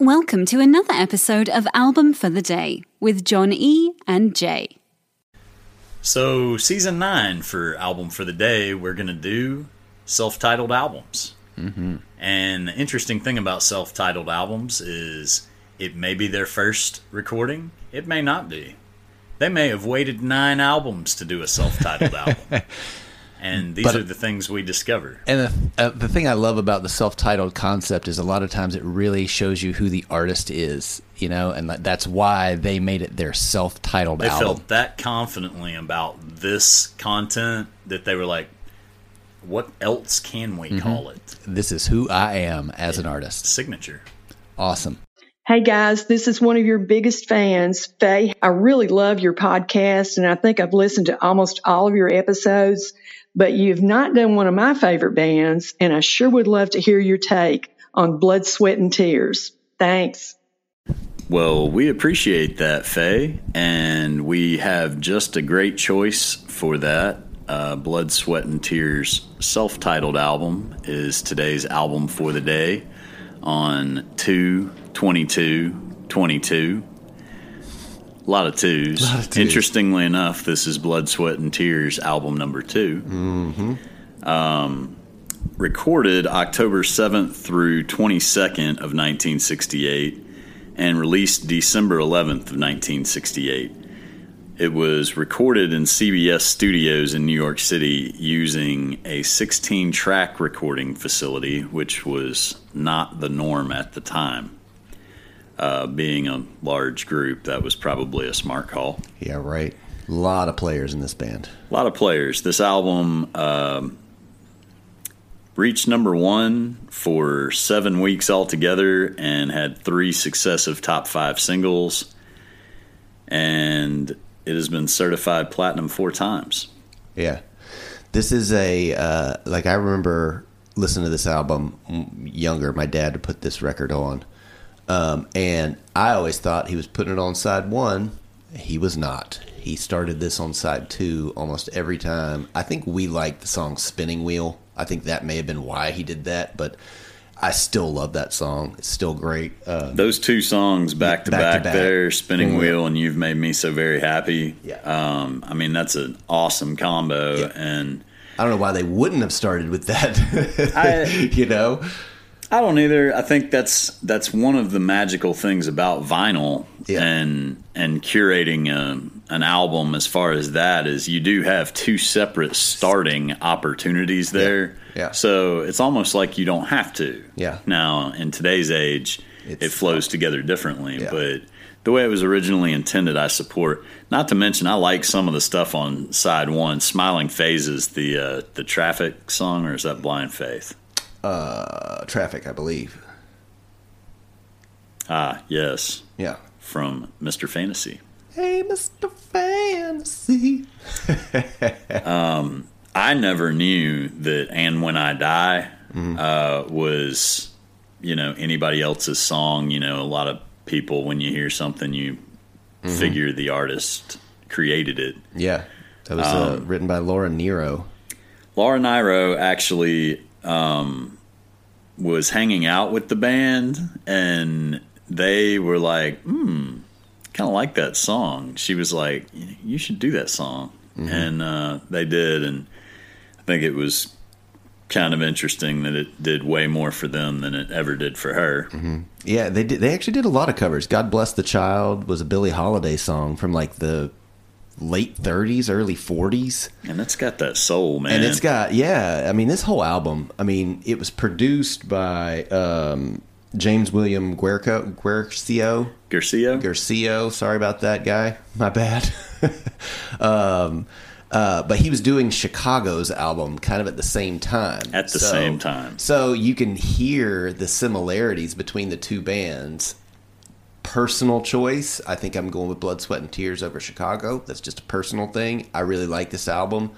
Welcome to another episode of Album for the Day with John E. and Jay. So, season nine for Album for the Day, we're going to do self titled albums. Mm-hmm. And the interesting thing about self titled albums is it may be their first recording, it may not be. They may have waited nine albums to do a self titled album. And these But- are the things we discover. And the, uh, the thing I love about the self-titled concept is a lot of times it really shows you who the artist is, you know, and that's why they made it their self-titled They album. felt that confidently about this content that they were like, what else can we Mm-hmm. call it? This is who I am as an artist. Signature. Awesome. Hey guys, this is one of your biggest fans, Faye. I really love your podcast and I think I've listened to almost all of your episodes, but you've not done one of my favorite bands and I sure would love to hear your take on Blood, Sweat and Tears. Thanks. Well, we appreciate that, Faye, and we have just a great choice for that. Uh, Blood, Sweat, and Tears self titled album is today's album for the day on 2 22 22. A lot of twos. Lot of twos. Interestingly enough, this is Blood, Sweat, and Tears album number 2 Um, recorded October 7th through 22nd of 1968 and released December 11th of 1968. It was recorded in CBS studios in New York City using a 16 track recording facility, which was not the norm at the time. Uh, being a large group, that was probably a smart call. Yeah, right. A lot of players in this band. A lot of players. This album um, reached number one for seven weeks altogether and had three successive top five singles. And it has been certified platinum four times. Yeah. This is a uh, like I remember listening to this album younger. My dad put this record on, um, and I always thought he was putting it on side one. He was not. He started this on side two almost every time. I think we liked the song "Spinning Wheel." I think that may have been why he did that, but I still love that song. It's still great. Uh, Those two songs back to Back to back, back. there, Spinning Spinning Wheel and You've Made Me So Very Happy. Yeah. Um, I mean, that's an awesome combo. Yeah. And I don't know why they wouldn't have started with that. I- you know, I don't either. I think that's that's one of the magical things about vinyl Yeah. and and curating a, an album. As far as that is, you do have two separate starting opportunities there. Yeah. So it's almost like you don't have to. Yeah. Now in today's age, It's- it flows together differently. Yeah. But the way it was originally intended, I support. Not to mention, I like some of the stuff on side one. Smiling Phases, the uh, the traffic song, or is that Blind Faith? Uh, traffic, I believe. Ah, yes. Yeah. from Mr. Fantasy. Hey, Mr. Fantasy. um, I never knew that "And When I Die" Mm-hmm. uh, was, you know, anybody else's song. You know, a lot of people when you hear something, you Mm-hmm. figure the artist created it. Yeah. That was uh, written by Laura Nyro. Laura Nyro actually um, was hanging out with the band, and they were like, "Hmm, kind of like that song." She was like, "You should do that song," and uh, they did, and I think it was kind of interesting that it did way more for them than it ever did for her. Yeah, they did. They actually did a lot of covers. "God Bless the Child" was a Billie Holiday song from like the late '30s, early '40s, And it's got that soul, man. and it's got yeah. I mean, this whole album. I mean, it was produced by um, James William Guerco, Guercio. Garcia. Garcio. Sorry about that guy. My bad. um, uh, but he was doing Chicago's album kind of at the same time. At the So- same time. So you can hear the similarities between the two bands. Personal choice. I think I'm going with Blood, Sweat, and Tears over Chicago. That's just a personal thing. I really like this album.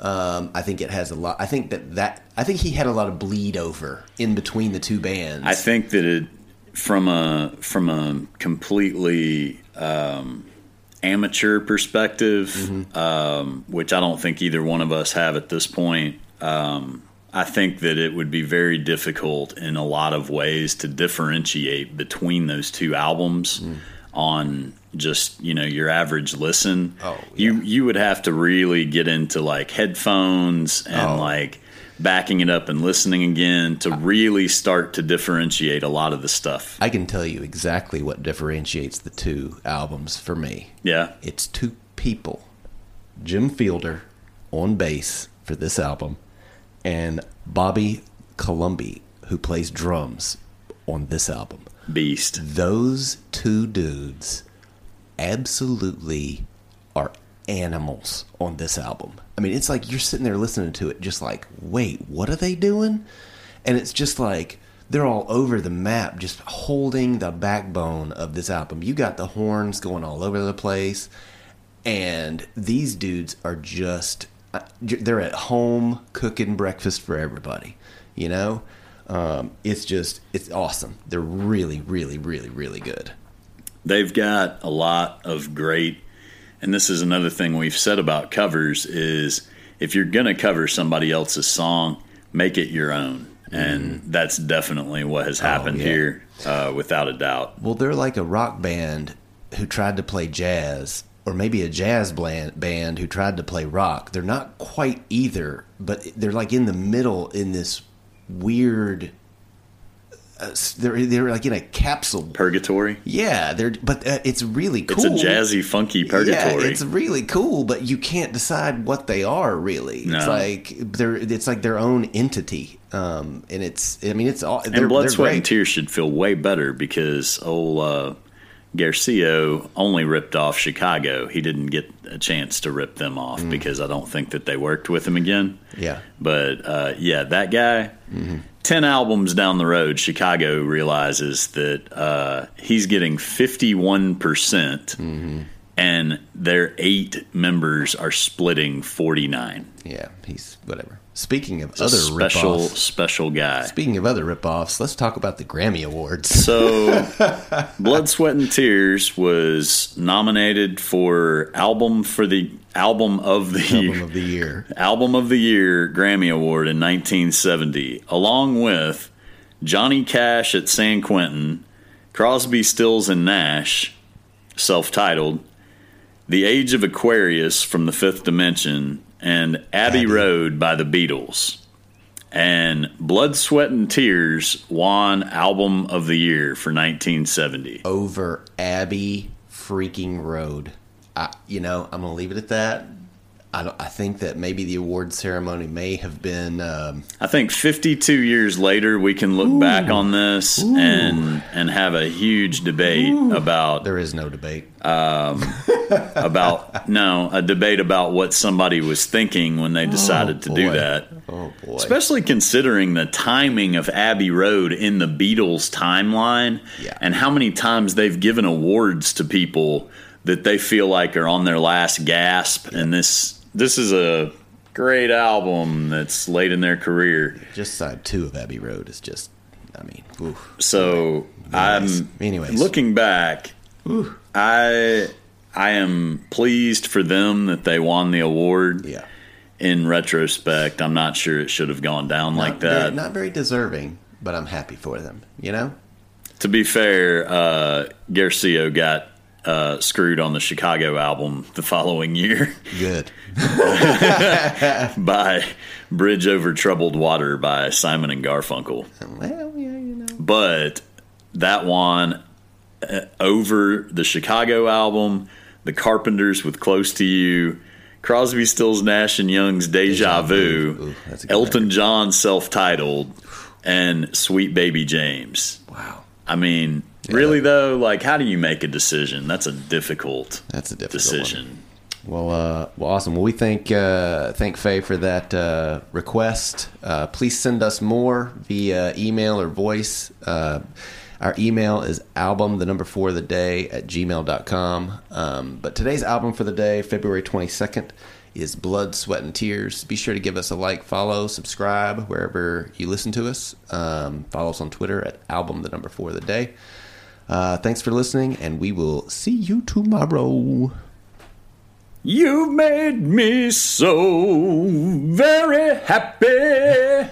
Um, I think it has a lot. I think that that I think he had a lot of bleed over in between the two bands. I think that it from a from a completely um, amateur perspective, Mm-hmm. um, which I don't think either one of us have at this point. Um, I think that it would be very difficult in a lot of ways to differentiate between those two albums Mm. on just you know your average listen. Oh, You you would have to really get into like headphones and Oh. like backing it up and listening again to really start to differentiate a lot of the stuff. I can tell you exactly what differentiates the two albums for me. Yeah. It's two people Jim Fielder on bass for this album, and Bobby Colomby, who plays drums on this album. Beast. Those two dudes absolutely are animals on this album. I mean, it's like you're sitting there listening to it, just like, wait, what are they doing? And it's just like they're all over the map, just holding the backbone of this album. You got the horns going all over the place, and these dudes are just they're at home cooking breakfast for everybody. You know, um, it's just it's awesome. They're really, really, really, really good. they've got a lot of great and this is another thing we've said about covers is if you're going to cover somebody else's song make it your own and that's definitely what has happened yeah. here uh, without a doubt Well, they're like a rock band who tried to play jazz, or maybe a jazz band who tried to play rock. They're not quite either, but they're like in the middle in this weird. Uh, they're they're like in a capsule. purgatory Yeah, they're but uh, it's really cool. it's a jazzy funky purgatory Yeah, it's really cool, but you can't decide what they are really. It's like they're it's like their own entity, um, and it's I mean it's all and blood sweat and tears should feel way better because old uh, Garcia only ripped off Chicago. He didn't get a chance to rip them off Mm. because I don't think that they worked with him again. Yeah. But uh, yeah, that guy, Mm-hmm. 10 albums down the road, Chicago realizes that uh, he's getting 51%, percent Mm-hmm. And their eight members are splitting 49. Yeah, he's whatever. Speaking of It's other special, ripoffs, special guy. speaking of other ripoffs, let's talk about the Grammy Awards. So, Blood, Sweat, and Tears was nominated for album for the album of the Album year, of the year. album of the year Grammy Award in 1970, along with Johnny Cash at San Quentin, Crosby, Stills, and Nash, self-titled, The Age of Aquarius from the Fifth Dimension, and Abbey, Abbey. Road by the Beatles. And Blood, Sweat, and Tears won Album of the Year for 1970. Over Abbey freaking Road. I, you know, I'm gonna leave it at that. I, I think that maybe the award ceremony may have been. Um, I think 52 years later, we can look back on this and and have a huge debate about there is no debate. about no a debate about what somebody was thinking when they decided to do that. Oh boy! Especially considering the timing of Abbey Road in the Beatles timeline Yeah. and how many times they've given awards to people that they feel like are on their last gasp and this this is a great album that's late in their career. just side two of Abbey Road is just. I mean, oof. So Anyways. I'm Anyways. looking back. I I am pleased for them that they won the award. yeah, In retrospect, I'm not sure it should have gone down like that. Very, not very deserving, but I'm happy for them. You know. to be fair, uh, Garcia got uh, screwed on the Chicago album the following year Good. by "Bridge Over Troubled Water" by Simon and Garfunkel. Well, yeah, you know. but that one uh, over the Chicago album, the Carpenters with "Close to You," Crosby, Stills, Nash and Young's "Deja, Deja Vu," Vu. Ooh, that's a good Elton. John self-titled, and "Sweet Baby James." Wow. I mean, really though, like, how do you make a decision? That's a difficult That's a difficult one. decision. Well, uh, well, awesome. Well, we thank uh, thank Faye for that uh, request. Uh, please send us more via email or voice. Uh, our email is album the number four of the day at gmail.com. Um, but today's album for the day, February 22nd, is Blood, Sweat, and Tears. Be sure to give us a like, follow, subscribe wherever you listen to us. Um, follow us on Twitter at album the number four of the day. Uh, thanks for listening, and we will see you tomorrow. You've made me so very happy.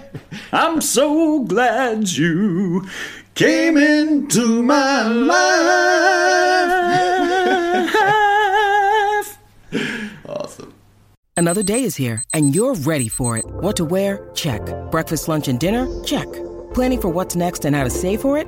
I'm so glad you came into my life. Awesome. Another day is here, and you're ready for it. What to wear? Check. Breakfast, lunch, and dinner? Check. Planning for what's next and how to save for it?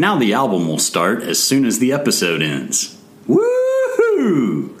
Now the album will start as soon as the episode ends. Woohoo!